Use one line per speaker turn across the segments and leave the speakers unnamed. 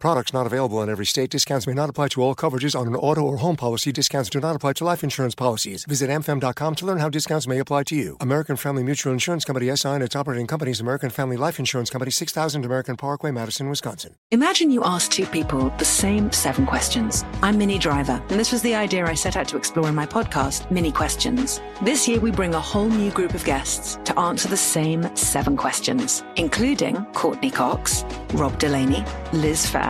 Products not available in every state. Discounts may not apply to all coverages on an auto or home policy. Discounts do not apply to life insurance policies. Visit amfam.com to learn how discounts may apply to you. American Family Mutual Insurance Company SI and its operating companies American Family Life Insurance Company 6000 American Parkway, Madison, Wisconsin.
Imagine you ask two people the same seven questions. I'm Minnie Driver, and this was the idea I set out to explore in my podcast, Minnie Questions. This year we bring a whole new group of guests to answer the same seven questions, including Courteney Cox, Rob Delaney, Liz Phair,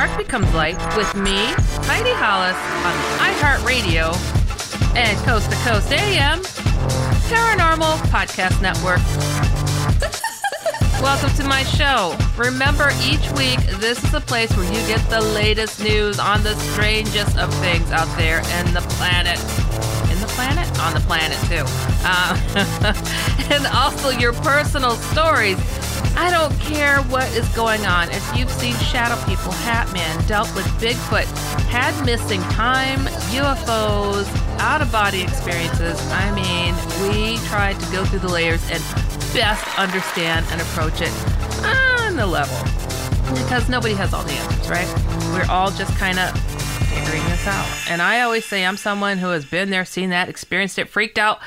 Dark Becomes Light with me, Heidi Hollis, on iHeartRadio and Coast to Coast AM Paranormal Podcast Network. Welcome to my show. Remember, each week, this is a place where you get the latest news on the strangest of things out there in the planet. In the planet? On the planet, too. Uh, and also your personal stories. I don't care what is going on. If you've seen shadow people, Hat Man, dealt with Bigfoot, had missing time, UFOs, out of body experiences, I mean, we tried to go through the layers and best understand and approach it on the level. Because nobody has all the answers, right? We're all just kind of figuring this out. And I always say I'm someone who has been there, seen that, experienced it, freaked out,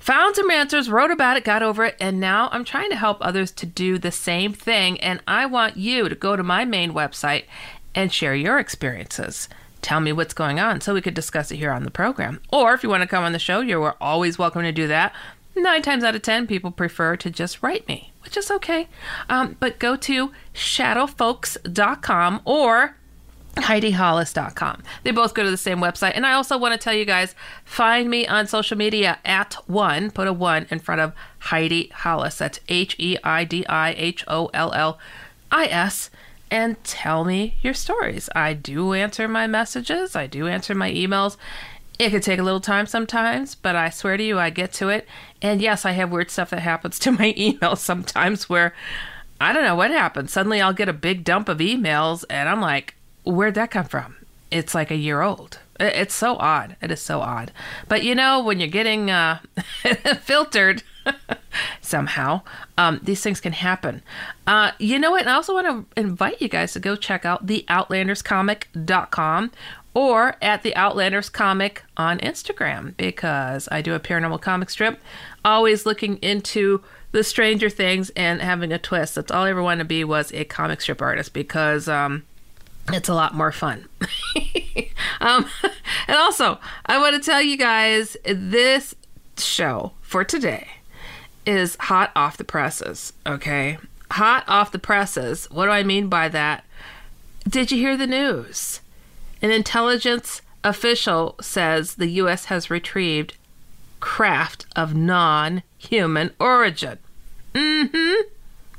found some answers, wrote about it, got over it, and now I'm trying to help others to do the same thing. And I want you to go to my main website and share your experiences. Tell me what's going on so we could discuss it here on the program. Or if you want to come on the show, you're always welcome to do that. Nine times out of ten, people prefer to just write me, which is okay. Um, but go to shadowfolks.com or HeidiHollis.com. They both go to the same website. And I also want to tell you guys find me on social media at one, put a one in front of Heidi Hollis. That's H E I D I H O L L I S. And tell me your stories. I do answer my messages, I do answer my emails. It could take a little time sometimes, but I swear to you, I get to it. And yes, I have weird stuff that happens to my emails sometimes where I don't know what happened. Suddenly I'll get a big dump of emails and I'm like, where'd that come from? It's like a year old. It's so odd. It is so odd. But you know, when you're getting uh, filtered somehow, um, these things can happen. Uh, you know what? I also want to invite you guys to go check out theoutlanderscomic.com or at the Outlanders Comic on Instagram because I do a paranormal comic strip, always looking into the stranger things and having a twist. That's all I ever wanted to be was a comic strip artist because um, it's a lot more fun. um, and also, I want to tell you guys this show for today is hot off the presses, okay? Hot off the presses. What do I mean by that? Did you hear the news? An intelligence official says the U.S. has retrieved craft of non human origin. Mm hmm.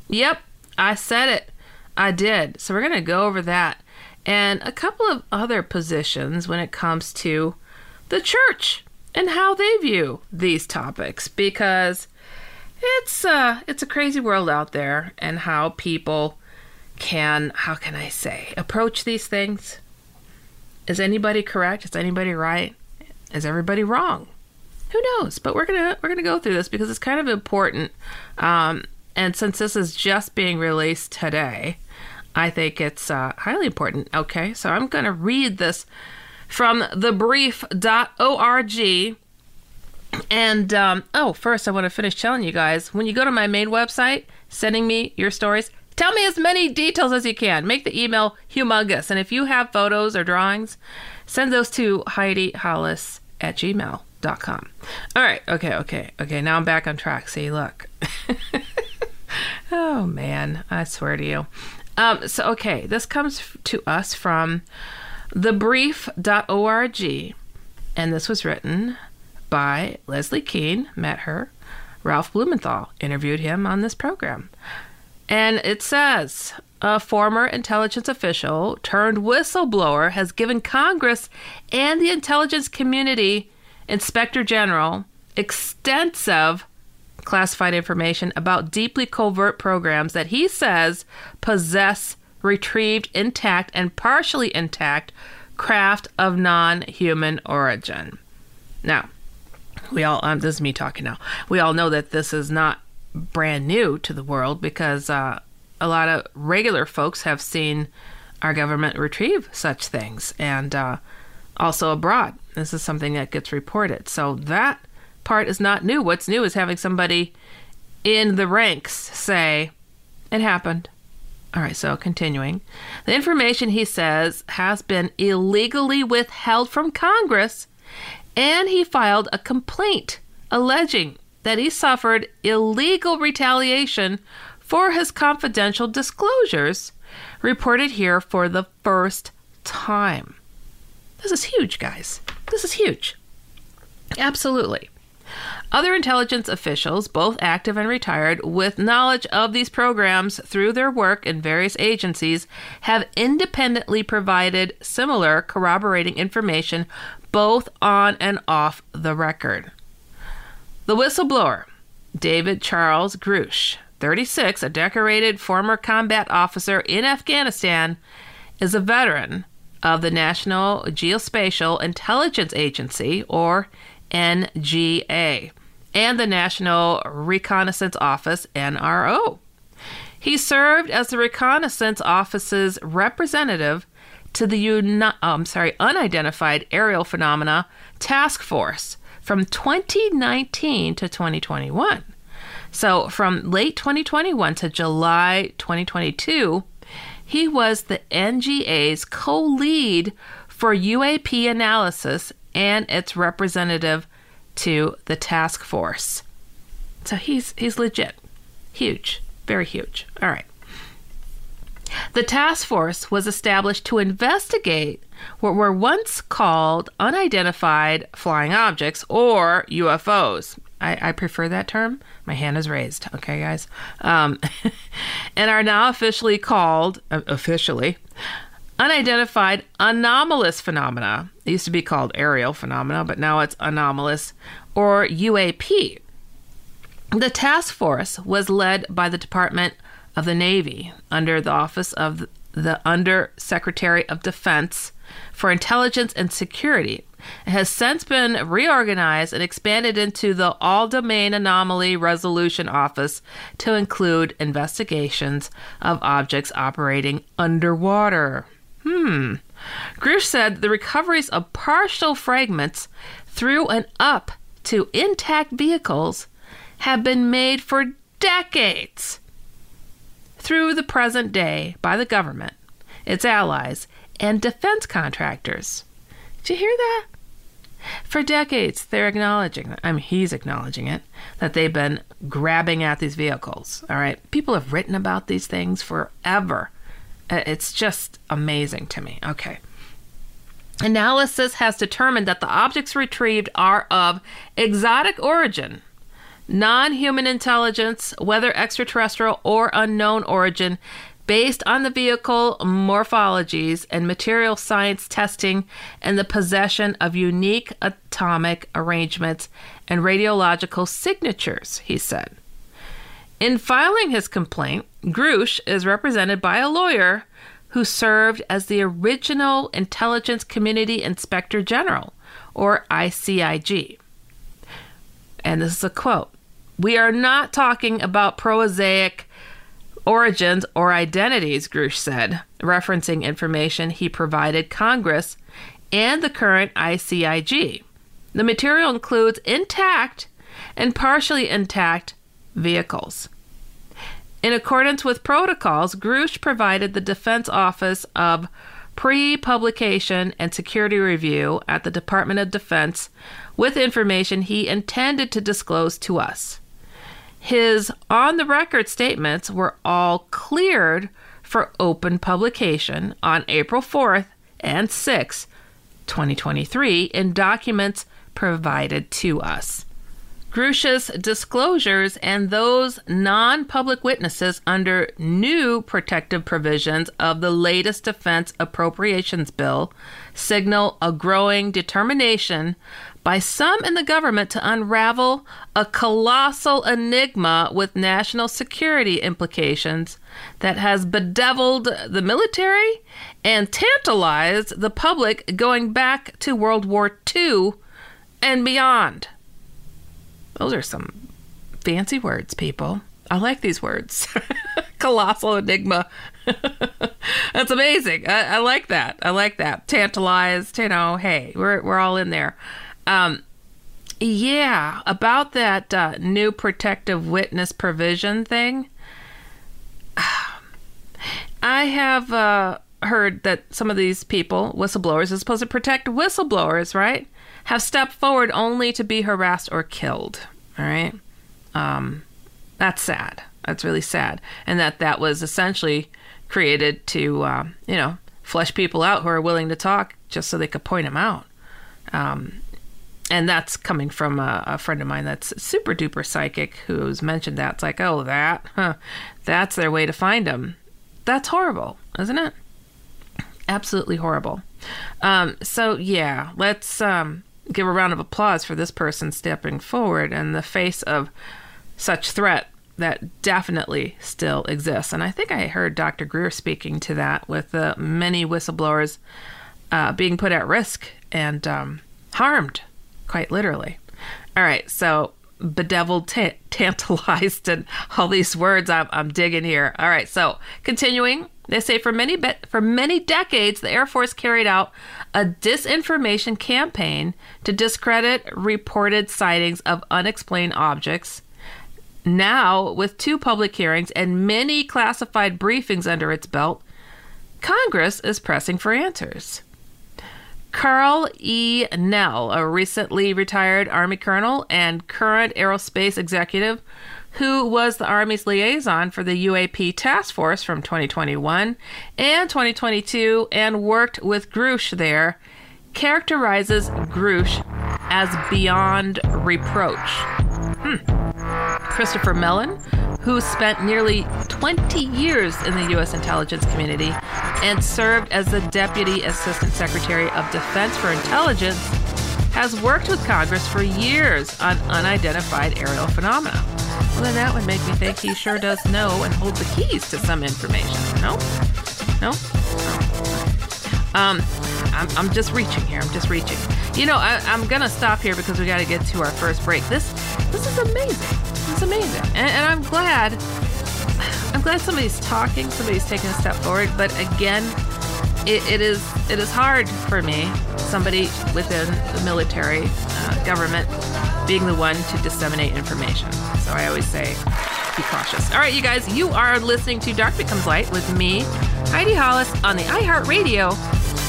Yep, I said it. I did. So we're going to go over that and a couple of other positions when it comes to the church and how they view these topics because it's uh it's a crazy world out there and how people can how can I say approach these things. Is anybody correct? Is anybody right? Is everybody wrong? Who knows? But we're gonna we're gonna go through this because it's kind of important. Um, and since this is just being released today, I think it's uh, highly important. Okay, so I'm gonna read this from thebrief.org. And um, oh, first, I want to finish telling you guys when you go to my main website, sending me your stories, tell me as many details as you can. Make the email humongous. And if you have photos or drawings, send those to Heidi Hollis at gmail.com. All right, okay, okay, okay. Now I'm back on track. See, look. oh, man, I swear to you. Um, so, okay, this comes to us from thebrief.org, and this was written by Leslie Kean, met her. Ralph Blumenthal interviewed him on this program. And it says a former intelligence official turned whistleblower has given Congress and the intelligence community inspector general extensive classified information about deeply covert programs that he says possess retrieved intact and partially intact craft of non human origin. Now, we all, um, this is me talking now, we all know that this is not brand new to the world because uh, a lot of regular folks have seen our government retrieve such things and uh, also abroad. This is something that gets reported. So that part is not new. What's new is having somebody in the ranks say, it happened. All right, so continuing. The information, he says, has been illegally withheld from Congress, and he filed a complaint alleging that he suffered illegal retaliation for his confidential disclosures, reported here for the first time. This is huge, guys. This is huge. Absolutely. Other intelligence officials, both active and retired, with knowledge of these programs through their work in various agencies, have independently provided similar corroborating information both on and off the record. The whistleblower, David Charles Grush, 36, a decorated former combat officer in Afghanistan, is a veteran of the National Geospatial Intelligence Agency, or NGA, and the National Reconnaissance Office, NRO. He served as the Reconnaissance Office's representative to the uni- oh, I'm sorry, Unidentified Aerial Phenomena Task Force from 2019 to 2021. So, from late 2021 to July 2022, he was the NGA's co lead for UAP analysis and its representative to the task force. So he's he's legit. Huge. Very huge. All right. The task force was established to investigate what were once called unidentified flying objects or UFOs. I, I prefer that term. My hand is raised. Okay, guys. Um, and are now officially called, uh, officially, unidentified anomalous phenomena. It used to be called aerial phenomena, but now it's anomalous or UAP. The task force was led by the Department of the Navy under the Office of the Under Secretary of Defense for Intelligence and Security. It has since been reorganized and expanded into the All Domain Anomaly Resolution Office to include investigations of objects operating underwater. Hmm. Grush said the recoveries of partial fragments through and up to intact vehicles have been made for decades through the present day by the government, its allies, and defense contractors. Did you hear that? For decades, they're acknowledging. I mean, he's acknowledging it that they've been grabbing at these vehicles. All right. People have written about these things forever. Uh, It's just amazing to me. Okay. Analysis has determined that the objects retrieved are of exotic origin, non human intelligence, whether extraterrestrial or unknown origin, based on the vehicle morphologies and material science testing and the possession of unique atomic arrangements and radiological signatures, he said. In filing his complaint, Grush is represented by a lawyer who served as the original Intelligence Community Inspector General, or ICIG. And this is a quote We are not talking about prosaic origins or identities, Grush said, referencing information he provided Congress and the current ICIG. The material includes intact and partially intact vehicles. In accordance with protocols, Grush provided the Defense Office of Pre Publication and Security Review at the Department of Defense with information he intended to disclose to us. His on the record statements were all cleared for open publication on April 4th and 6th, 2023, in documents provided to us. Grush's disclosures and those non public witnesses under new protective provisions of the latest Defense Appropriations Bill signal a growing determination by some in the government to unravel a colossal enigma with national security implications that has bedeviled the military and tantalized the public going back to World War II and beyond. Those are some fancy words, people. I like these words. Colossal enigma. That's amazing. I, I, like that. I like that. Tantalized, you know, hey, we're, we're all in there. Um, yeah, about that uh, new protective witness provision thing. I have uh, heard that some of these people, whistleblowers, is supposed to protect whistleblowers, right? Have stepped forward only to be harassed or killed. All right, um, that's sad. That's really sad, and that that was essentially created to, uh, you know, flesh people out who are willing to talk just so they could point them out. Um, and that's coming from a, a, friend of mine that's super duper psychic who's mentioned that. It's like, oh, that, huh, that's their way to find them. That's horrible, isn't it? Absolutely horrible. Um, so, yeah, let's um, give a round of applause for this person stepping forward in the face of such threat that definitely still exists. And I think I heard Dr. Greer speaking to that with uh, many whistleblowers uh, being put at risk and um, harmed quite literally. All right, so bedeviled, t- tantalized, and all these words I'm, I'm digging here. All right, so continuing, they say for many for many decades, the Air Force carried out a disinformation campaign to discredit reported sightings of unexplained objects. Now, with two public hearings and many classified briefings under its belt, Congress is pressing for answers. Karl E. Nell, a recently retired Army colonel and current aerospace executive who was the Army's liaison for the UAP task force from 2021 and 2022 and worked with Grush there, characterizes Grush as beyond reproach. Hmm. Christopher Mellon, who spent nearly 20 years in the U.S. intelligence community and served as the Deputy Assistant Secretary of Defense for Intelligence, has worked with Congress for years on unidentified aerial phenomena. Well, then that would make me think he sure does know and hold the keys to some information. No? No? Um, I'm, I'm just reaching here. I'm just reaching. You know, I, I'm gonna stop here because we got to get to our first break. This, this is amazing. It's amazing, and, and I'm glad. I'm glad somebody's talking. Somebody's taking a step forward. But again, it, it is it is hard for me, somebody within the military, uh, government, being the one to disseminate information. So I always say, be cautious. All right, you guys, you are listening to Dark Becomes Light with me, Heidi Hollis, on the iHeartRadio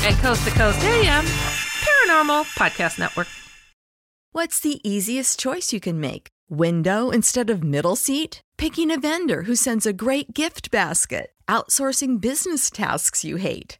and Coast to Coast AM Paranormal Podcast Network.
What's the easiest choice you can make? Window instead of middle seat? Picking a vendor who sends a great gift basket? Outsourcing business tasks you hate?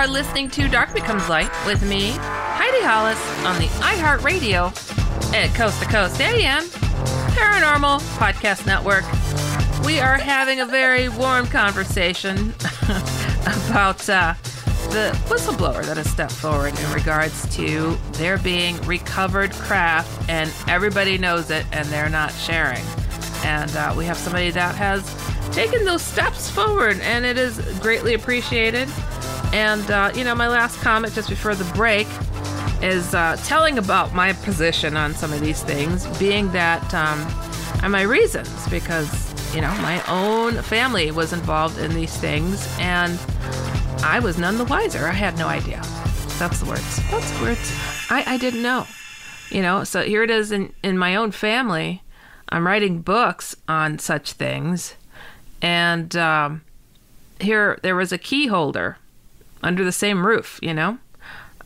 Are listening to Dark Becomes Light with me, Heidi Hollis, on the iHeartRadio at Coast to Coast AM Paranormal Podcast Network. We are having a very warm conversation about uh, the whistleblower that has stepped forward in regards to there being recovered craft, and everybody knows it, and they're not sharing. And uh, we have somebody that has taken those steps forward, and it is greatly appreciated. And, uh, you know, my last comment just before the break is uh, telling about my position on some of these things, being that, um, and my reasons, because, you know, my own family was involved in these things, and I was none the wiser. I had no idea. That's the words. That's the words. I, I didn't know. You know, so here it is in, in my own family. I'm writing books on such things. And um, here there was a key holder under the same roof, you know?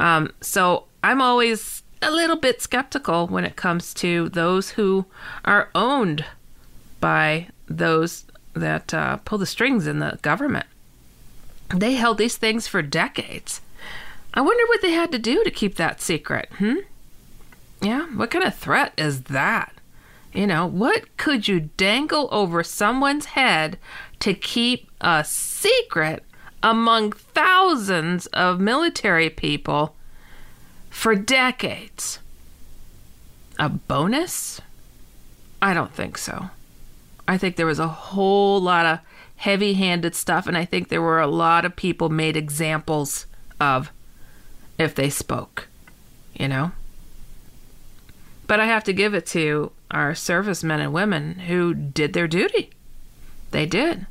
Um, so I'm always a little bit skeptical when it comes to those who are owned by those that uh, pull the strings in the government. They held these things for decades. I wonder what they had to do to keep that secret, hmm? Yeah, what kind of threat is that? You know, what could you dangle over someone's head to keep a secret among thousands of military people for decades? A bonus? I don't think so. I think there was a whole lot of heavy handed stuff, and I think there were a lot of people made examples of if they spoke, you know? But I have to give it to our servicemen and women who did their duty. They did.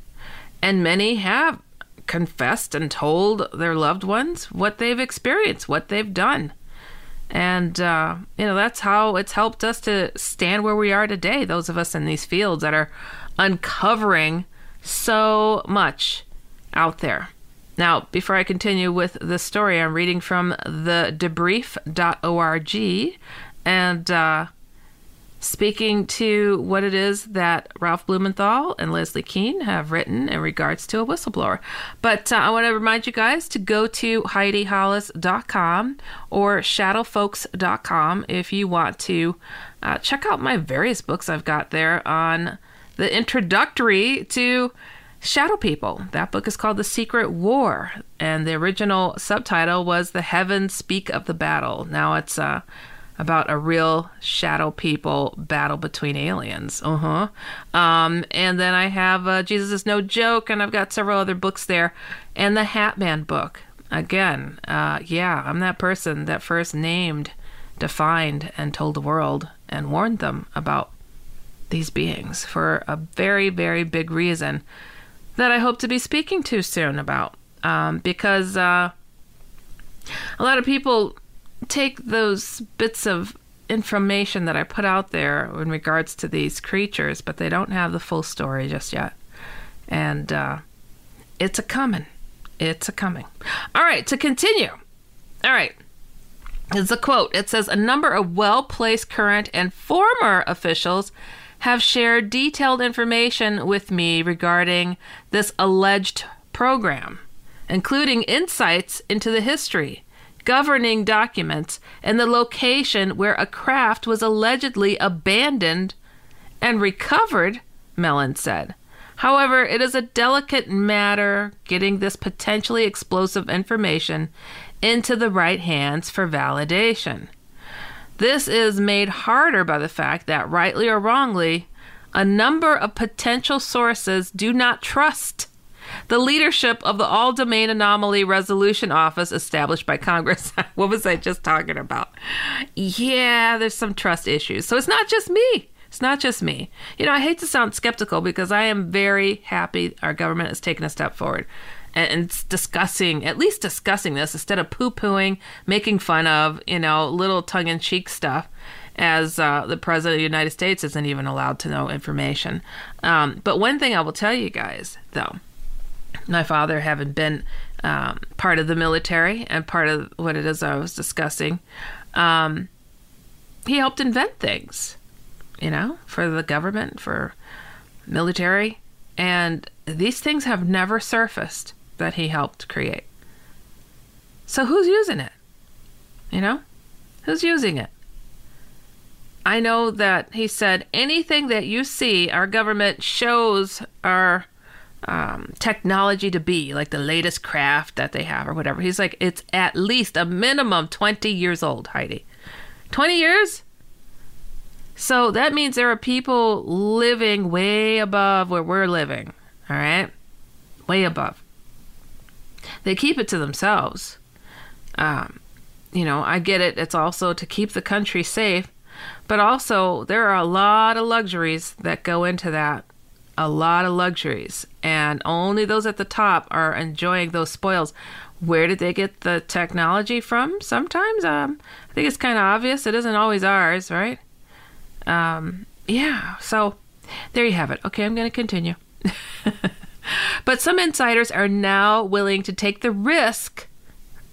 And many have confessed and told their loved ones what they've experienced, what they've done. And, uh, you know, that's how it's helped us to stand where we are today, those of us in these fields that are uncovering so much out there. Now, before I continue with the story, I'm reading from the debrief.org and uh, speaking to what it is that Ralph Blumenthal and Leslie Kean have written in regards to a whistleblower. But uh, I want to remind you guys to go to HeidiHollis.com or ShadowFolks.com if you want to uh, check out my various books I've got there on the introductory to Shadow People. That book is called The Secret War, and the original subtitle was The Heavens Speak of the Battle. Now it's uh, about a real shadow people battle between aliens. Uh huh. Um, and then I have uh, Jesus is No Joke, and I've got several other books there. And the Hat Man book. Again, uh, yeah, I'm that person that first named, defined, and told the world and warned them about these beings for a very, very big reason that I hope to be speaking to soon about. Um, because uh, a lot of people take those bits of information that I put out there in regards to these creatures, but they don't have the full story just yet. And uh, it's a coming. It's a coming. All right, to continue. All right. It's a quote. It says A number of well placed current and former officials have shared detailed information with me regarding this alleged program, including insights into the history, governing documents, and the location where a craft was allegedly abandoned and recovered, Mellon said. However, it is a delicate matter getting this potentially explosive information into the right hands for validation. This is made harder by the fact that, rightly or wrongly, a number of potential sources do not trust the leadership of the All Domain Anomaly Resolution Office established by Congress. what was I just talking about? Yeah, there's some trust issues. So it's not just me. It's not just me. You know, I hate to sound skeptical because I am very happy our government has taken a step forward and, discussing, at least discussing this instead of poo pooing, making fun of, you know, little tongue in cheek stuff as uh, the president of the United States isn't even allowed to know information. Um, but one thing I will tell you guys, though, my father having been um, part of the military and part of what it is I was discussing, um, he helped invent things, you know, for the government, for military, and these things have never surfaced that he helped create. So who's using it? You know, who's using it? I know that he said anything that you see our government shows our um, technology to be, like the latest craft that they have or whatever. He's like, it's at least a minimum 20 years old, Heidi. 20 years? So that means there are people living way above where we're living, all right? Way above. They keep it to themselves. Um, you know, I get it. It's also to keep the country safe, but also there are a lot of luxuries that go into that a lot of luxuries, and only those at the top are enjoying those spoils. Where did they get the technology from? Sometimes, um, I think it's kind of obvious. It isn't always ours, right? Um, yeah. So there you have it. Okay, I'm going to continue. but some insiders are now willing to take the risk.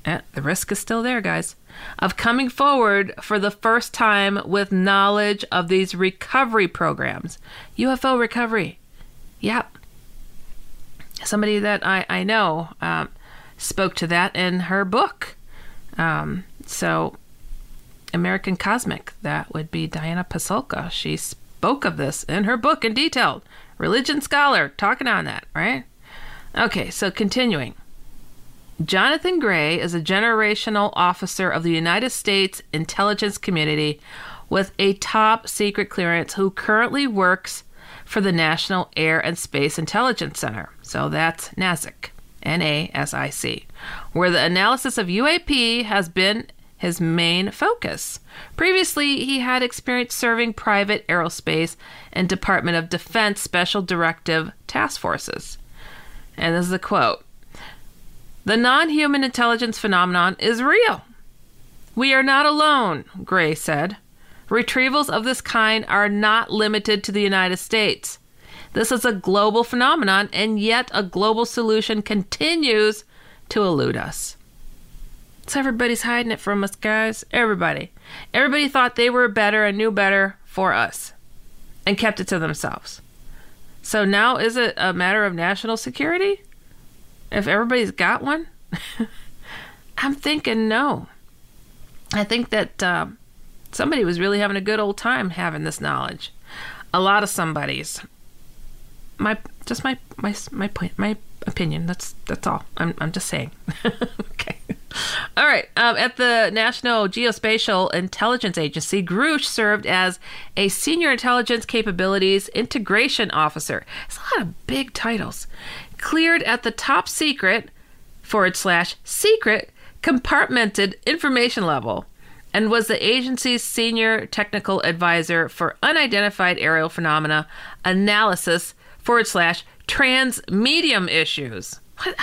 Eh, the risk is still there, guys. Of coming forward for the first time with knowledge of these recovery programs, UFO recovery. Yep. Somebody that I, I know um, spoke to that in her book. Um, so, American Cosmic, that would be Diana Pasulka. She spoke of this in her book in detail. Religion scholar talking on that, right? Okay, so continuing. Jonathan Gray is a generational officer of the United States intelligence community with a top secret clearance who currently works for the National Air and Space Intelligence Center. So that's NASIC, N A S I C, where the analysis of UAP has been his main focus. Previously, he had experience serving private aerospace and Department of Defense Special Directive task forces. And this is a quote The non human intelligence phenomenon is real. We are not alone, Gray said. Retrievals of this kind are not limited to the United States. This is a global phenomenon, and yet a global solution continues to elude us. So everybody's hiding it from us, guys. Everybody. Everybody thought they were better and knew better for us and kept it to themselves. So now is it a matter of national security? If everybody's got one? I'm thinking no. I think that um, somebody was really having a good old time having this knowledge. A lot of somebody's. My just my my my point my opinion. That's that's all. I'm I'm just saying. okay. All right. Um, at the National Geospatial Intelligence Agency, Grush served as a senior intelligence capabilities integration officer. It's a lot of big titles. Cleared at the top secret forward slash secret compartmented information level and was the agency's senior technical advisor for unidentified aerial phenomena analysis forward slash trans medium issues. What?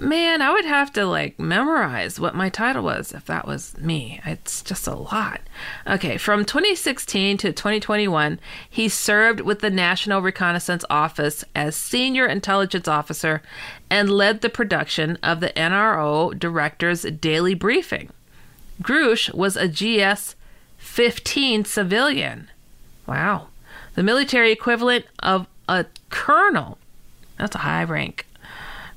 Man, I would have to like memorize what my title was if that was me. It's just a lot. Okay, from 2016 to 2021, he served with the National Reconnaissance Office as Senior Intelligence Officer and led the production of the NRO Director's Daily Briefing. Grush was a GS 15 civilian. Wow. The military equivalent of a colonel. That's a high rank.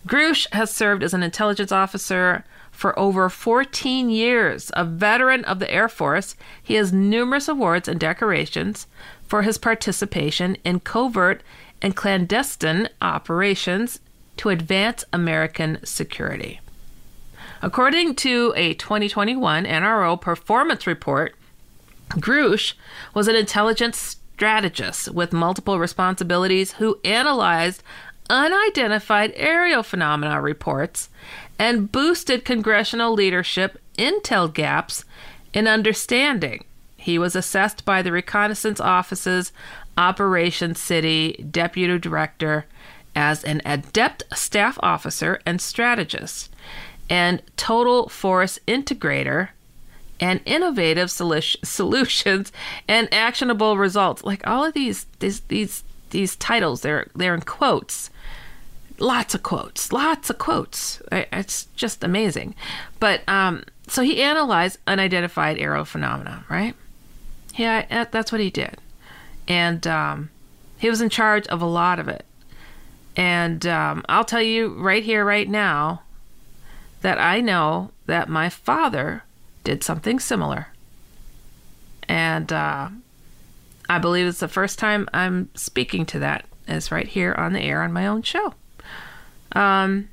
Grush has served as an intelligence officer for over 14 years. A veteran of the Air Force, he has numerous awards and decorations for his participation in covert and clandestine operations to advance American security. According to a 2021 NRO performance report, Grush was an intelligence strategist with multiple responsibilities who analyzed unidentified aerial phenomena reports and boosted congressional leadership intel gaps in understanding. He was assessed by the Reconnaissance Office's Operation City Deputy Director as an adept staff officer and strategist, and total force integrator and innovative solu- solutions and actionable results. Like all of these, these, these, these titles, they're they're in quotes lots of quotes, lots of quotes. It's just amazing. But um, so he analyzed unidentified aerial phenomena, right? Yeah, that's what he did, and um, he was in charge of a lot of it. And um, I'll tell you right here, right now, that I know that my father did something similar, and uh, I believe it's the first time I'm speaking to that is right here on the air on my own show. Um,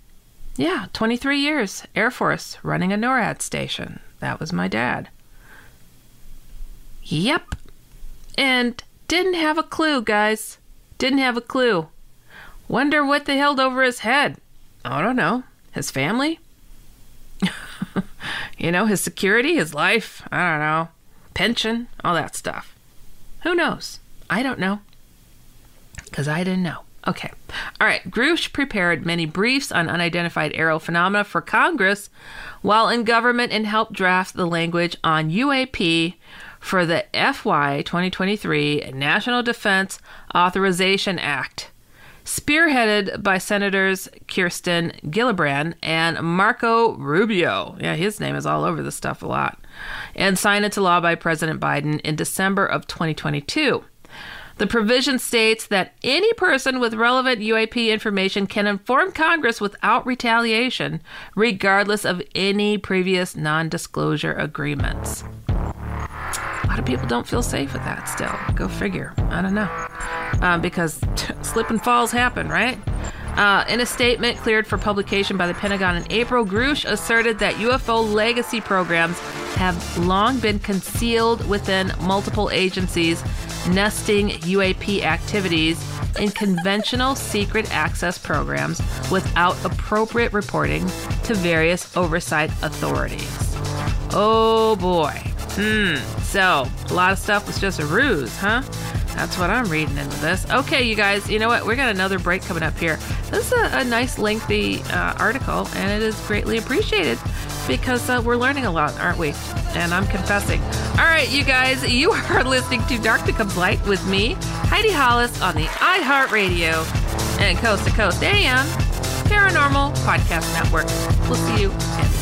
yeah, 23 years, Air Force, running a NORAD station. That was my dad. Yep. And didn't have a clue, guys. Didn't have a clue. Wonder what they held over his head. I don't know. His family? you know, his security, his life? I don't know. Pension, all that stuff. Who knows? I don't know. Because I didn't know. Okay. All right. Grush prepared many briefs on unidentified aerial phenomena for Congress while in government and helped draft the language on UAP for the FY 2023 National Defense Authorization Act. Spearheaded by Senators Kirsten Gillibrand and Marco Rubio. Yeah, his name is all over this stuff a lot. And signed into law by President Biden in December of 2022. The provision states that any person with relevant UAP information can inform Congress without retaliation, regardless of any previous non disclosure agreements. A lot of people don't feel safe with that still. Go figure. I don't know. Uh, because t- slip and falls happen, right? Uh, in a statement cleared for publication by the Pentagon in April, Grush asserted that UFO legacy programs have long been concealed within multiple agencies, nesting UAP activities in conventional secret access programs without appropriate reporting to various oversight authorities. Oh boy. Hmm. So, a lot of stuff was just a ruse, huh? That's what I'm reading into this. Okay, you guys, you know what? We got another break coming up here. This is a, a nice, lengthy uh, article, and it is greatly appreciated because uh, we're learning a lot, aren't we? and I'm confessing. All right, you guys, you are listening to Dark Becomes Light with me, Heidi Hollis, on the iHeartRadio and Coast to Coast AM Paranormal Podcast Network. We'll see you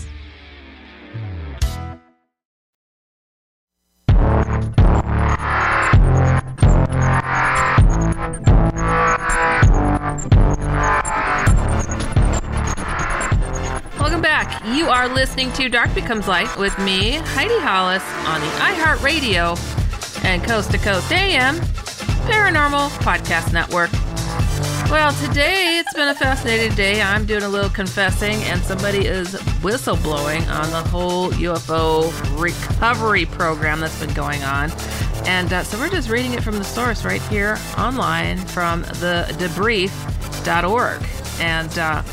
Back. You are listening to Dark Becomes Light with me, Heidi Hollis, on the iHeartRadio and Coast to Coast AM Paranormal Podcast Network. Well, today it's been a fascinating day. I'm doing a little confessing, and somebody is whistleblowing on the whole UFO recovery program that's been going on. And uh, so we're just reading it from the source right here online from the debrief.org. And uh,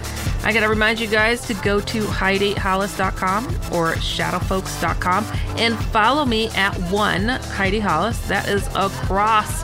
I got to remind you guys to go to HeidiHollis.com or ShadowFolks.com and follow me at one Heidi Hollis. That is across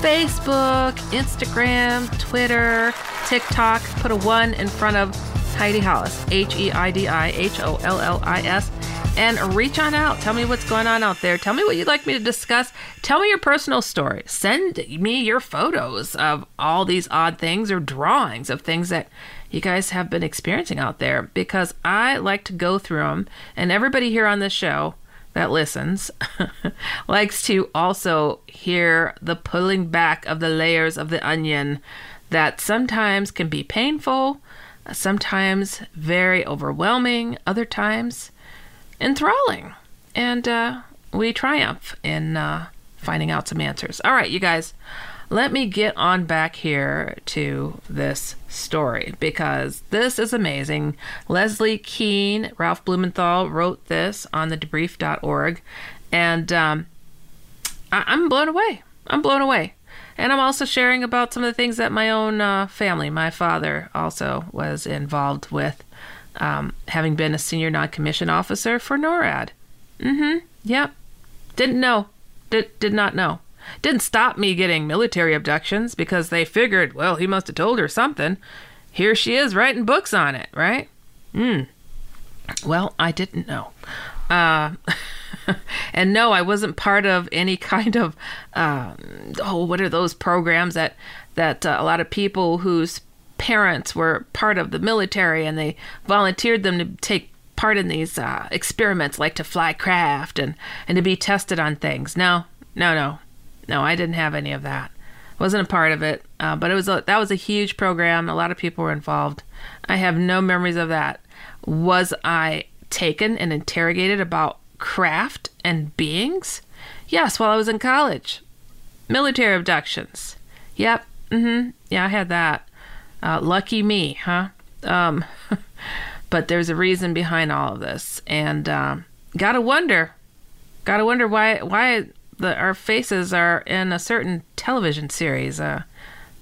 Facebook, Instagram, Twitter, TikTok. Put a one in front of Heidi Hollis, H E I D I H O L L I S, and reach on out. Tell me what's going on out there. Tell me what you'd like me to discuss. Tell me your personal story. Send me your photos of all these odd things or drawings of things that you guys have been experiencing out there because I like to go through them, and everybody here on this show that listens likes to also hear the pulling back of the layers of the onion that sometimes can be painful, sometimes very overwhelming, other times enthralling. And uh, we triumph in uh, finding out some answers. All right, you guys, let me get on back here to this story because this is amazing. Leslie Kean, Ralph Blumenthal wrote this on the debrief.org, and um, I- I'm blown away. I'm blown away. And I'm also sharing about some of the things that my own uh, family, my father, also was involved with, um, having been a senior non commissioned officer for NORAD. Mm hmm. Yep. Didn't know. Did, did not know. Didn't stop me getting military abductions because they figured, well, he must have told her something. Here she is writing books on it, right? Hmm. Well, I didn't know. Uh, and no, I wasn't part of any kind of uh, oh, what are those programs that that uh, a lot of people whose parents were part of the military and they volunteered them to take part in these uh, experiments, like to fly craft and and to be tested on things. No, no, no, no. I didn't have any of that. Wasn't a part of it. Uh, but it was a, that was a huge program. A lot of people were involved. I have no memories of that. Was I taken and interrogated about craft and beings? Yes, while I was in college. Military abductions. Yep. Mm-hmm. Yeah, I had that. Uh, lucky me, huh? Um, but there's a reason behind all of this, and uh, gotta wonder, gotta wonder why why the our faces are in a certain television series. Uh,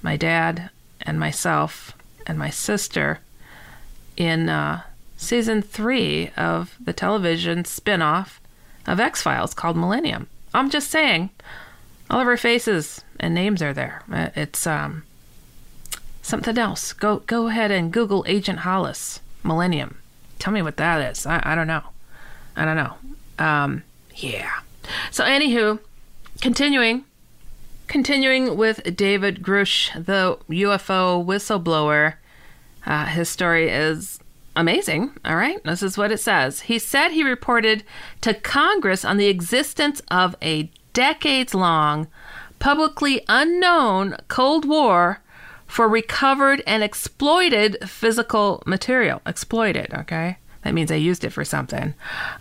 my dad and myself and my sister in uh, season three of the television spin-off of X Files called Millennium. I'm just saying, all of our faces and names are there. Uh, it's um, something else. Go go ahead and Google Agent Hollis Millennium. Tell me what that is. I, I don't know. I don't know. Um, yeah. So anywho, continuing, continuing with David Grusch, the UFO whistleblower. Uh, his story is amazing. All right, this is what it says. He said he reported to Congress on the existence of a decades long, publicly unknown Cold War for recovered and exploited physical material. Exploited, okay? That means they used it for something.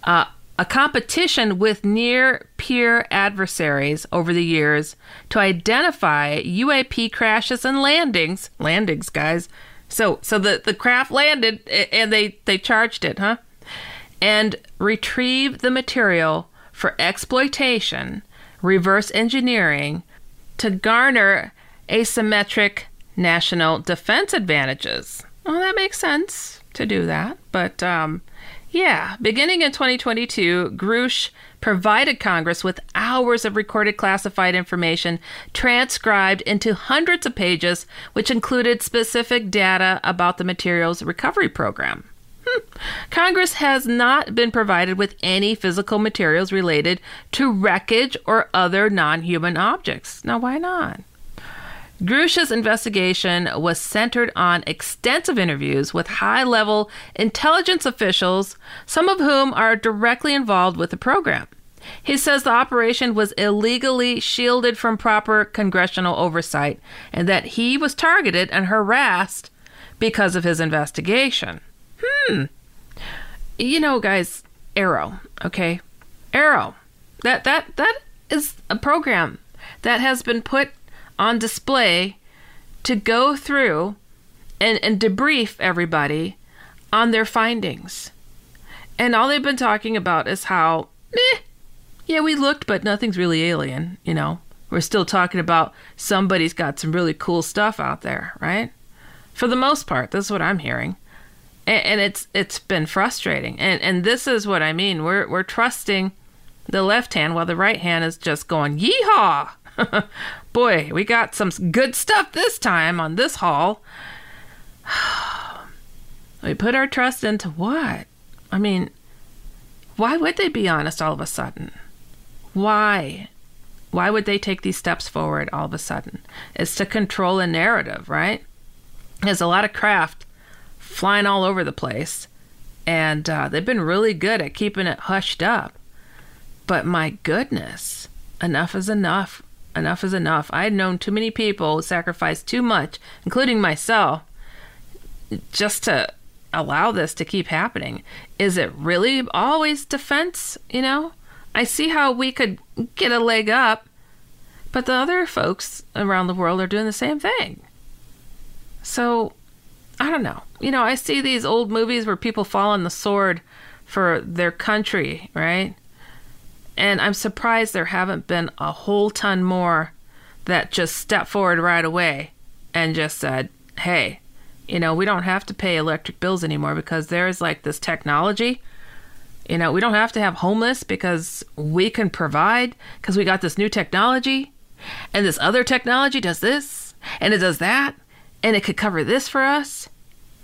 Uh, a competition with near peer adversaries over the years to identify UAP crashes and landings. Landings, guys. So, so the, the craft landed and they, they charged it, huh? And retrieve the material for exploitation, reverse engineering, to garner asymmetric national defense advantages. Well, that makes sense to do that. But um, yeah, beginning in 2022, Grusch provided Congress with hours of recorded classified information transcribed into hundreds of pages, which included specific data about the materials recovery program. Hmm. Congress has not been provided with any physical materials related to wreckage or other non human objects. Now, why not? Grusch's investigation was centered on extensive interviews with high level intelligence officials, some of whom are directly involved with the program. He says the operation was illegally shielded from proper congressional oversight and that he was targeted and harassed because of his investigation. Hmm. You know, guys, AARO, okay? AARO. That that that is a program that has been put on display to go through and, and debrief everybody on their findings. And all they've been talking about is how, yeah, we looked, but nothing's really alien, you know. We're still talking about somebody's got some really cool stuff out there, right? For the most part, this is what I'm hearing. And, and it's it's been frustrating. And and this is what I mean. We're we're trusting the left hand while the right hand is just going, yeehaw! Boy, we got some good stuff this time on this haul. we put our trust into what? I mean, why would they be honest all of a sudden? Why? Why would they take these steps forward all of a sudden? It's to control a narrative, right? There's a lot of craft flying all over the place, and uh, they've been really good at keeping it hushed up. But my goodness, enough is enough enough is enough. I had known too many people sacrifice too much, including myself, just to allow this to keep happening. Is it really always defense? You know, I see how we could get a leg up, but the other folks around the world are doing the same thing. So, I don't know. You know, I see these old movies where people fall on the sword for their country, right? And I'm surprised there haven't been a whole ton more that just stepped forward right away and just said, hey, you know, we don't have to pay electric bills anymore because there's like this technology You know, we don't have to have homeless because we can provide because we got this new technology and this other technology does this and it does that and it could cover this for us.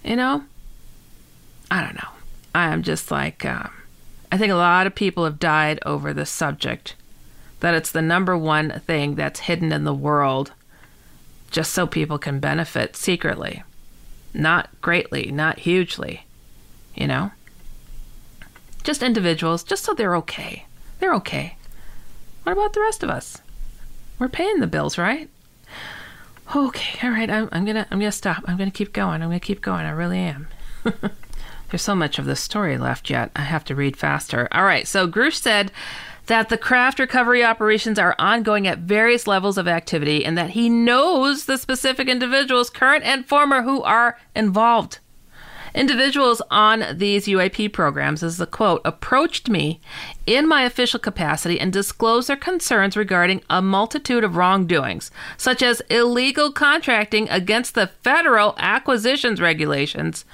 You know? I don't know. I am just like, um, I think a lot of people have died over this subject. That it's the number one thing that's hidden in the world just so people can benefit secretly. Not greatly, not hugely, you know? Just individuals, just so they're okay. They're okay. What about the rest of us? We're paying the bills, right? Okay, all right. I'm, I'm gonna I'm gonna stop. I'm gonna keep going. I'm gonna keep going. I really am. There's so much of the story left yet. I have to read faster. All right. So Grusch said that the craft recovery operations are ongoing at various levels of activity and that he knows the specific individuals, current and former, who are involved. Individuals on these UAP programs, as the quote, approached me in my official capacity and disclosed their concerns regarding a multitude of wrongdoings, such as illegal contracting against the federal acquisitions regulations,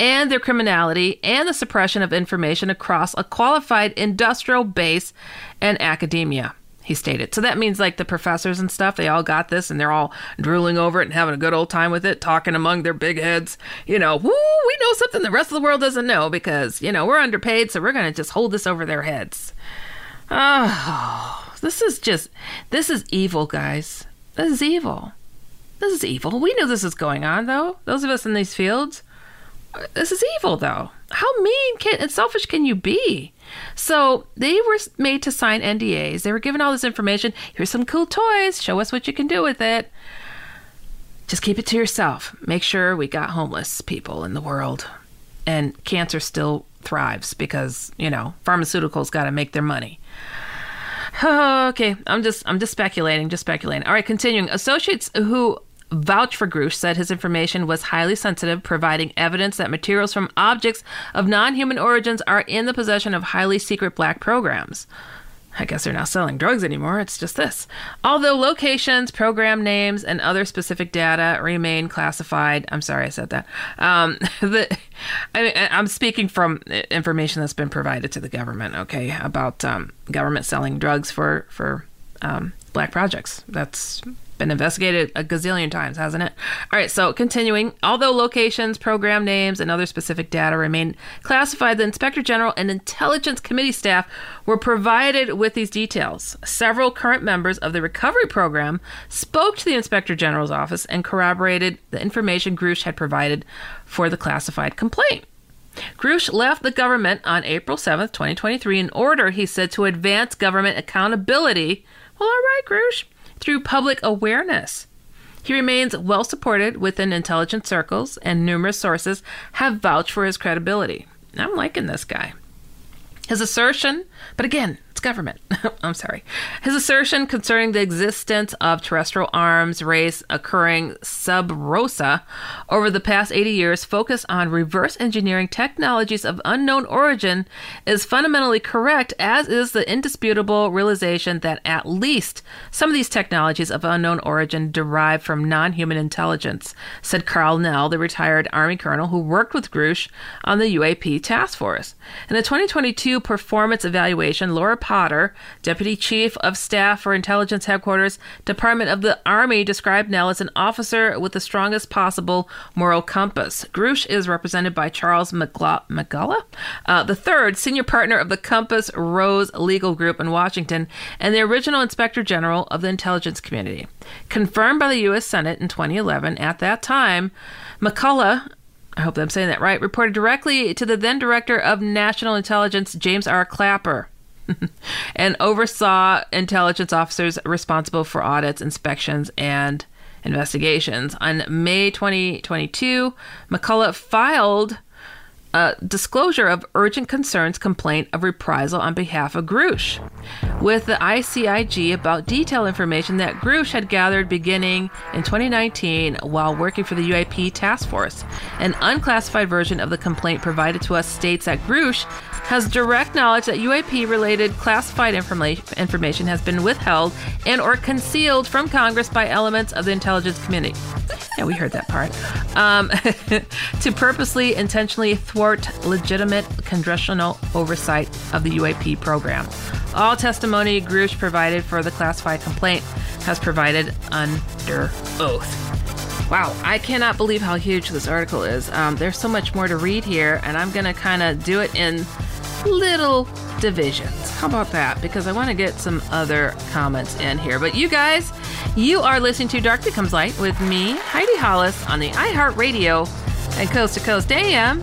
and their criminality and the suppression of information across a qualified industrial base and academia he stated. So that means like the professors and stuff, they all got this and they're all drooling over it and having a good old time with it, talking among their big heads. You know, woo, we know something the rest of the world doesn't know because, you know, we're underpaid, so we're going to just hold this over their heads. Oh, this is just, this is evil, guys. This is evil. This is evil. We know this is going on, though. Those of us in these fields, uh, this is evil, though. How mean can and selfish can you be? So they were made to sign NDAs. They were given all this information. Here's some cool toys. Show us what you can do with it. Just keep it to yourself. Make sure we got homeless people in the world. And cancer still thrives because, you know, pharmaceuticals got to make their money. okay, I'm just I'm just speculating, just speculating. All right, continuing. Associates who vouch for Grusch said his information was highly sensitive, providing evidence that materials from objects of non human origins are in the possession of highly secret black programs. I guess they're not selling drugs anymore. It's just this. Although locations, program names, and other specific data remain classified. I'm sorry I said that. Um, the, I am speaking from information that's been provided to the government. Okay, about um, government selling drugs for for um, black projects. That's been investigated a gazillion times, hasn't it? All right, so continuing. Although locations, program names, and other specific data remain classified, the Inspector General and Intelligence Committee staff were provided with these details. Several current members of the recovery program spoke to the Inspector General's office and corroborated the information Grusch had provided for the classified complaint. Grusch left the government on April 7th, 2023, in order, he said, to advance government accountability. Well, all right, Grusch through public awareness. He remains well supported within intelligence circles, and numerous sources have vouched for his credibility. I'm liking this guy. His assertion, but again, government. I'm sorry. His assertion concerning the existence of terrestrial arms race occurring sub rosa over the past 80 years focused on reverse engineering technologies of unknown origin is fundamentally correct, as is the indisputable realization that at least some of these technologies of unknown origin derive from non human intelligence, said Karl Nell, the retired Army colonel who worked with Grusch on the UAP task force. In a 2022 performance evaluation, Laura Potter, Deputy Chief of Staff for Intelligence Headquarters, Department of the Army, described Nell as an officer with the strongest possible moral compass. Grusch is represented by Charles McCullough, uh, the third senior partner of the Compass Rose Legal Group in Washington and the original Inspector General of the intelligence community. Confirmed by the U.S. Senate in 2011, at that time, McCullough I hope I'm saying that right, reported directly to the then director of national intelligence, James R. Clapper. and oversaw intelligence officers responsible for audits, inspections, and investigations. On May 2022, McCullough filed a disclosure of urgent concerns complaint of reprisal on behalf of Grusch with the ICIG about detailed information that Grusch had gathered beginning in 2019 while working for the UAP task force. An unclassified version of the complaint provided to us states that Grusch has direct knowledge that UAP related classified informa- information has been withheld and or concealed from Congress by elements of the intelligence community. Yeah, we heard that part. Um, to purposely, intentionally thwart legitimate congressional oversight of the UAP program. All testimony Grusch provided for the classified complaint has provided under oath. Wow, I cannot believe how huge this article is. Um, there's so much more to read here, and I'm going to kind of do it in little divisions. How about that? Because I want to get some other comments in here. But you guys, you are listening to Dark Becomes Light with me, Heidi Hollis, on the iHeartRadio and Coast to Coast AM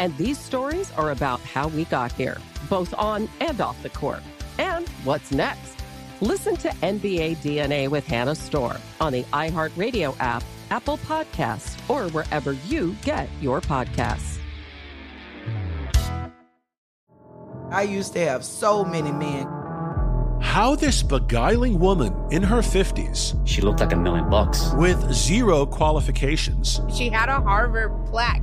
And these stories are about how we got here, both on and off the court. And what's next? Listen to NBA DNA with Hannah Storm on the iHeartRadio app, Apple Podcasts, or wherever you get your podcasts.
I used to have so many men.
How this beguiling woman in her 50s,
She looked like a million bucks.
with zero qualifications,
She had a Harvard plaque.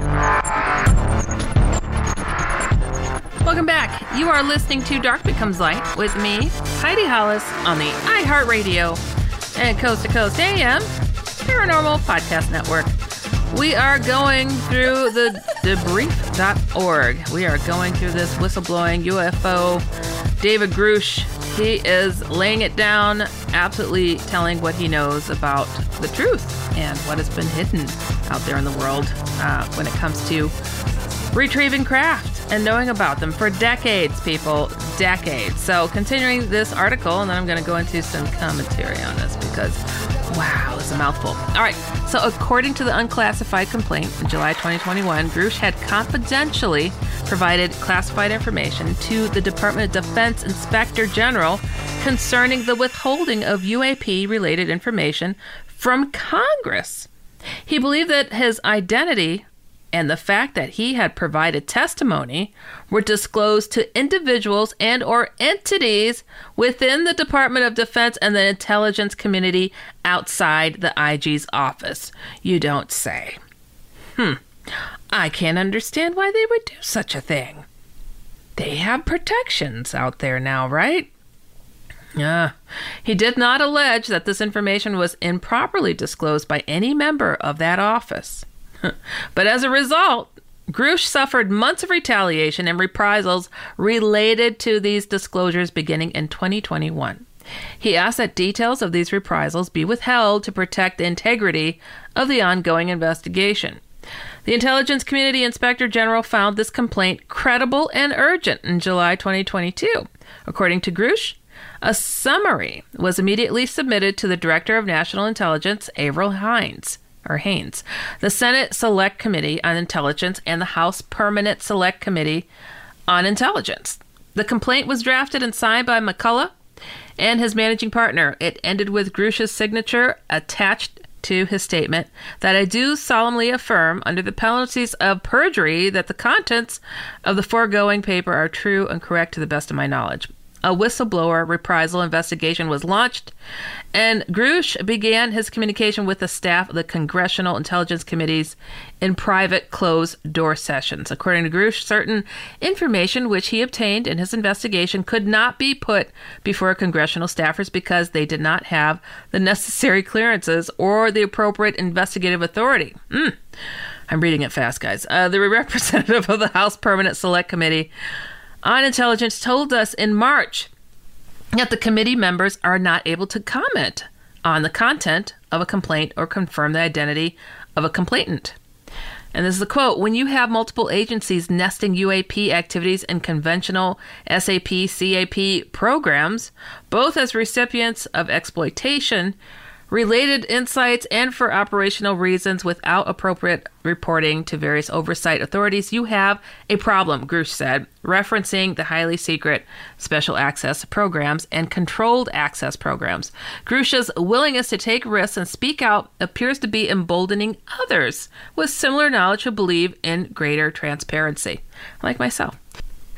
You are listening to Dark Becomes Light with me, Heidi Hollis, on the iHeartRadio and Coast to Coast AM Paranormal Podcast Network. We are going through the debrief.org. We are going through this whistleblowing UFO. David Grusch, he is laying it down, absolutely telling what he knows about the truth and what has been hidden out there in the world uh, when it comes to retrieving craft and knowing about them for decades, people, decades. So, continuing this article, and then I'm going to go into some commentary on this because, wow, it's a mouthful. All right. So, according to the unclassified complaint in July 2021, Grusch had confidentially provided classified information to the Department of Defense Inspector General concerning the withholding of UAP related information from Congress. He believed that his identity and the fact that he had provided testimony were disclosed to individuals and or entities within the Department of Defense and the intelligence community outside the IG's office. You don't say. Hmm. I can't understand why they would do such a thing. They have protections out there now, right? Yeah. He did not allege that this information was improperly disclosed by any member of that office. but as a result, Grusch suffered months of retaliation and reprisals related to these disclosures beginning in 2021. He asked that details of these reprisals be withheld to protect the integrity of the ongoing investigation. The Intelligence Community Inspector General found this complaint credible and urgent in July 2022. According to Grusch, a summary was immediately submitted to the Director of National Intelligence, Avril Haines or Haynes, the Senate Select Committee on Intelligence, and the House Permanent Select Committee on Intelligence. The complaint was drafted and signed by McCullough and his managing partner. It ended with Grusch's signature attached to his statement that I do solemnly affirm, under the penalties of perjury, that the contents of the foregoing paper are true and correct to the best of my knowledge a whistleblower reprisal investigation was launched, and Grusch began his communication with the staff of the Congressional Intelligence Committees in private closed door sessions. According to Grusch, certain information which he obtained in his investigation could not be put before congressional staffers because they did not have the necessary clearances or the appropriate investigative authority. Mm. I'm reading it fast, guys. Uh, the representative of the House Permanent Select Committee on Intelligence told us in March that the committee members are not able to comment on the content of a complaint or confirm the identity of a complainant. And this is the quote When you have multiple agencies nesting UAP activities in conventional SAP CAP programs, both as recipients of exploitation, related insights, and for operational reasons without appropriate reporting to various oversight authorities, you have a problem, Grusch said, referencing the highly secret special access programs and controlled access programs. Grusch's willingness to take risks and speak out appears to be emboldening others with similar knowledge who believe in greater transparency, like myself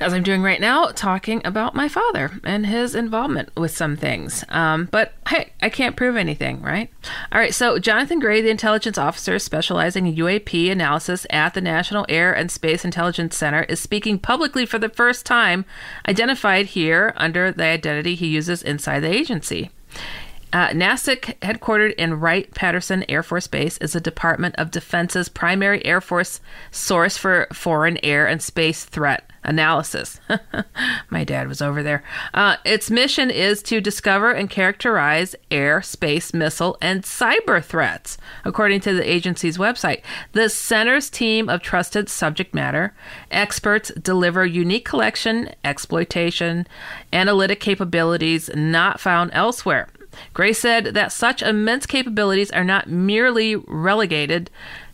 as I'm doing right now, talking about my father and his involvement with some things. Um, but hey, I can't prove anything, right? All right, so Jonathan Gray, the intelligence officer specializing in UAP analysis at the National Air and Space Intelligence Center, is speaking publicly for the first time, identified here under the identity he uses inside the agency. Uh, NASIC, headquartered in Wright Patterson Air Force Base, is the Department of Defense's primary Air Force source for foreign air and space threat analysis. My dad was over there. Uh, its mission is to discover and characterize air, space, missile, and cyber threats, according to the agency's website. The center's team of trusted subject matter experts deliver unique collection, exploitation, analytic capabilities not found elsewhere. Gray said that such immense capabilities are not merely relegated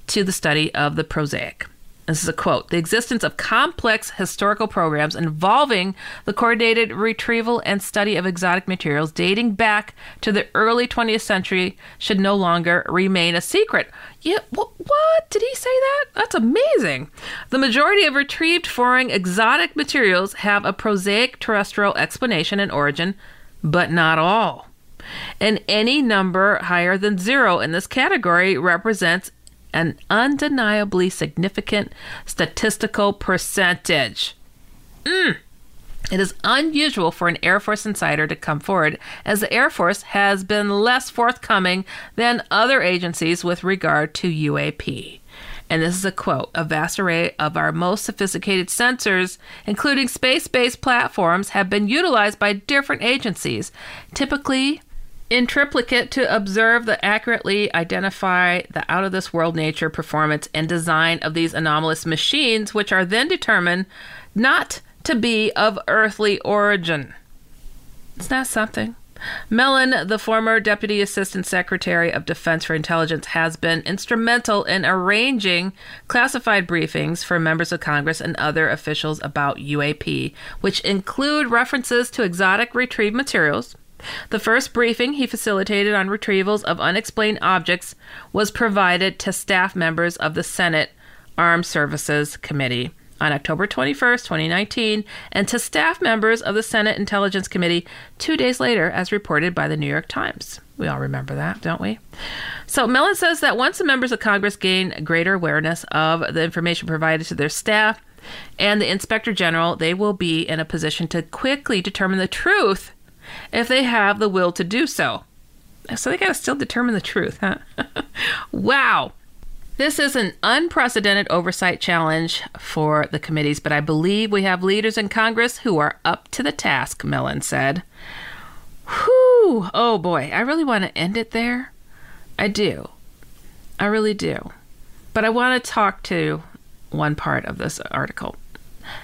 to the study of the prosaic. This is a quote. The existence of complex historical programs involving the coordinated retrieval and study of exotic materials dating back to the early 20th century should no longer remain a secret. Yeah, what, what? Did he say that? That's amazing. The majority of retrieved foreign exotic materials have a prosaic terrestrial explanation and origin, but not all and any number higher than zero in this category represents an undeniably significant statistical percentage. Mm. It is unusual for an Air Force insider to come forward, as the Air Force has been less forthcoming than other agencies with regard to UAP. And this is a quote A vast array of our most sophisticated sensors, including space based platforms, have been utilized by different agencies, typically in triplicate to observe the accurately identify the out of this world nature performance and design of these anomalous machines which are then determined not to be of earthly origin. It's not something? Mellon, the former Deputy Assistant Secretary of Defense for Intelligence, has been instrumental in arranging classified briefings for members of Congress and other officials about UAP, which include references to exotic retrieved materials, the first briefing he facilitated on retrievals of unexplained objects was provided to staff members of the Senate Armed Services Committee on October 21st, 2019, and to staff members of the Senate Intelligence Committee two days later, as reported by the New York Times. We all remember that, don't we? So, Mellon says that once the members of Congress gain greater awareness of the information provided to their staff and the Inspector General, they will be in a position to quickly determine the truth if they have the will to do so. So they got to still determine the truth, huh? wow. This is an unprecedented oversight challenge for the committees, but I believe we have leaders in Congress who are up to the task, Mellon said. Whew! Oh boy, I really want to end it there. I do. I really do. But I want to talk to one part of this article.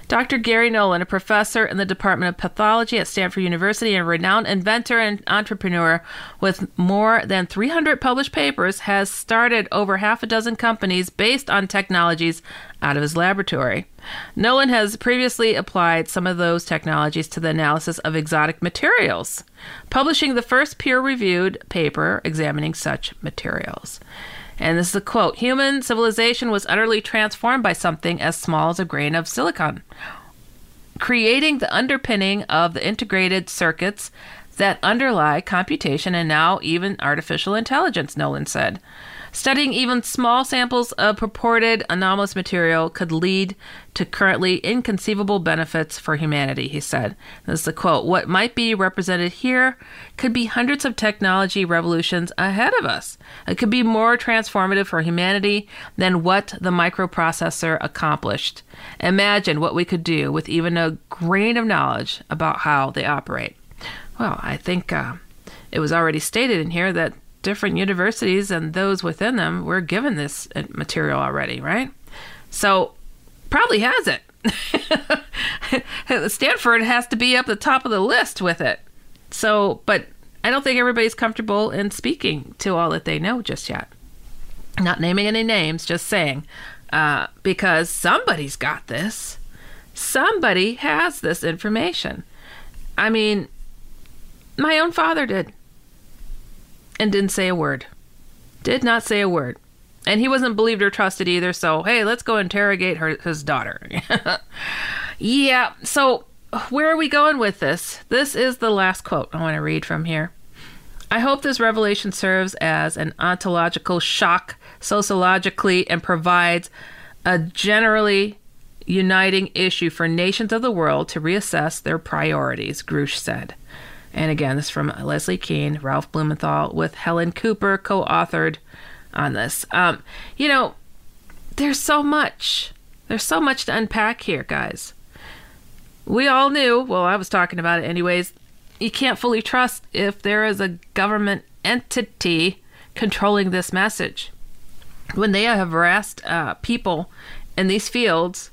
Dr. Garry Nolan, a professor in the Department of Pathology at Stanford University and a renowned inventor and entrepreneur with more than 300 published papers, has started over half a dozen companies based on technologies out of his laboratory. Nolan has previously applied some of those technologies to the analysis of exotic materials, publishing the first peer reviewed paper examining such materials. And this is a quote Human civilization was utterly transformed by something as small as a grain of silicon, creating the underpinning of the integrated circuits that underlie computation and now even artificial intelligence, Nolan said. Studying even small samples of purported anomalous material could lead to currently inconceivable benefits for humanity, he said. This is the quote What might be represented here could be hundreds of technology revolutions ahead of us. It could be more transformative for humanity than what the microprocessor accomplished. Imagine what we could do with even a grain of knowledge about how they operate. Well, I think uh, it was already stated in here that different universities and those within them were given this uh, material already, right? So, probably has it. Stanford has to be up the top of the list with it. So, but I don't think everybody's comfortable in speaking to all that they know just yet. Not naming any names, just saying, uh, because somebody's got this. Somebody has this information. I mean, my own father did and didn't say a word. Did not say a word. And he wasn't believed or trusted either, so hey, let's go interrogate her his daughter. yeah, so where are we going with this? This is the last quote I want to read from here. I hope this revelation serves as an ontological shock sociologically and provides a generally uniting issue for nations of the world to reassess their priorities, Grusch said. And again, this is from Leslie Kean, Ralph Blumenthal, with Helen Cooper co authored on this. Um, you know, there's so much. There's so much to unpack here, guys. We all knew, well, I was talking about it anyways, you can't fully trust if there is a government entity controlling this message. When they have harassed uh, people in these fields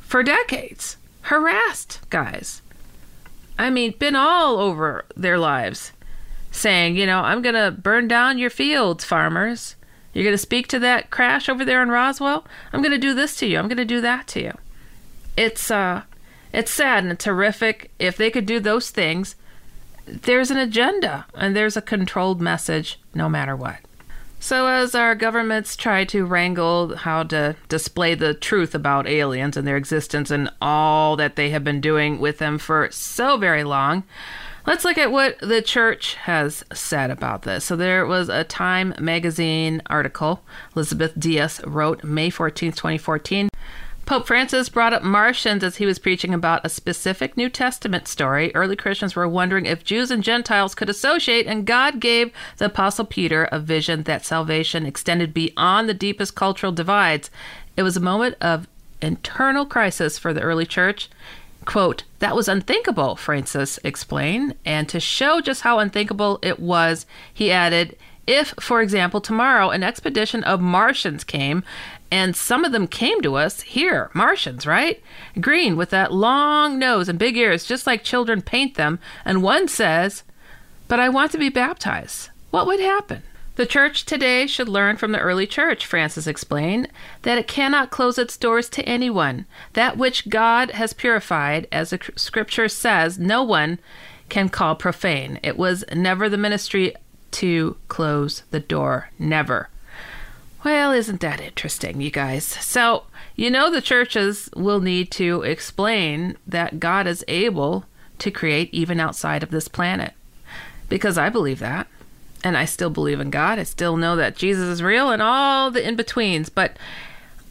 for decades. Harassed guys. I mean, been all over their lives saying, you know, I'm going to burn down your fields, farmers. You're going to speak to that crash over there in Roswell? I'm going to do this to you. I'm going to do that to you. It's uh it's sad and it's horrific. If they could do those things, there's an agenda and there's a controlled message no matter what. So, as our governments try to wrangle how to display the truth about aliens and their existence and all that they have been doing with them for so very long, let's look at what the church has said about this. So, there was a Time magazine article Elizabeth Dias wrote May 14, 2014. Pope Francis brought up Martians as he was preaching about a specific New Testament story. Early Christians were wondering if Jews and Gentiles could associate, and God gave the Apostle Peter a vision that salvation extended beyond the deepest cultural divides. It was a moment of internal crisis for the early church. Quote, that was unthinkable, Francis explained. And to show just how unthinkable it was, he added, if, for example, tomorrow an expedition of Martians came and some of them came to us here, Martians, right? Green with that long nose and big ears, just like children paint them. And one says, But I want to be baptized. What would happen? The church today should learn from the early church, Francis explained, that it cannot close its doors to anyone. That which God has purified, as the scripture says, no one can call profane. It was never the ministry to close the door. Never. Well, isn't that interesting, you guys? So, you know, the churches will need to explain that God is able to create even outside of this planet. Because I believe that. And I still believe in God. I still know that Jesus is real and all the in betweens. But,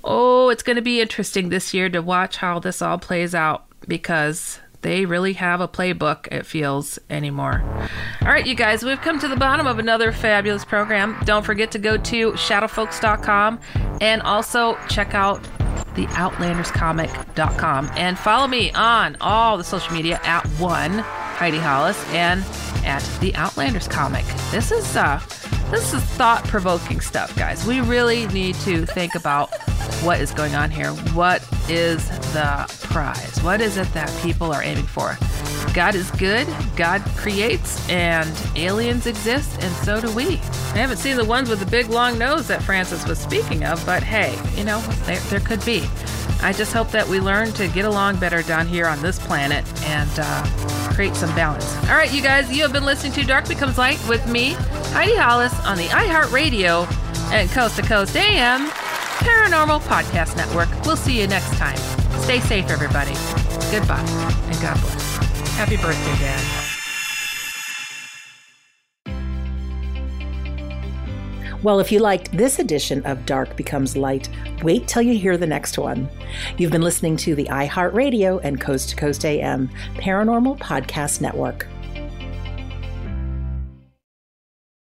oh, it's going to be interesting this year to watch how this all plays out because they really have a playbook, it feels, anymore. All right, you guys, we've come to the bottom of another fabulous program. Don't forget to go to shadowfolks.com and also check out the outlanderscomic.com and follow me on all the social media at one Heidi Hollis and at the Outlanders comic. This is uh this is thought-provoking stuff, guys. We really need to think about what is going on here. What is the prize? What is it that people are aiming for? God is good, God creates, and aliens exist, and so do we. I haven't seen the ones with the big long nose that Francis was speaking of, but hey, you know, there, there could be. I just hope that we learn to get along better down here on this planet and uh, create some balance. All right, you guys, you have been listening to Dark Becomes Light with me, Heidi Hollis, on the iHeartRadio and Coast to Coast AM Paranormal Podcast Network. We'll see you next time. Stay safe, everybody. Goodbye, and God bless. Happy birthday, Dad.
Well, if you liked this edition of Dark Becomes Light, wait till you hear the next one. You've been listening to the iHeartRadio and Coast to Coast AM Paranormal Podcast Network.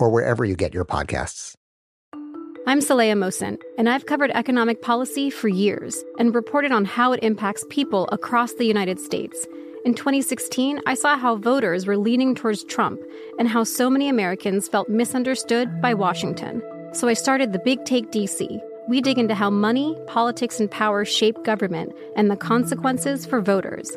or wherever you get your podcasts.
I'm Saleha Mohsin, and I've covered economic policy for years and reported on how it impacts people across the United States. In 2016, I saw how voters were leaning towards Trump and how so many Americans felt misunderstood by Washington. So I started the Big Take DC. We dig into how money, politics, and power shape government and the consequences for voters.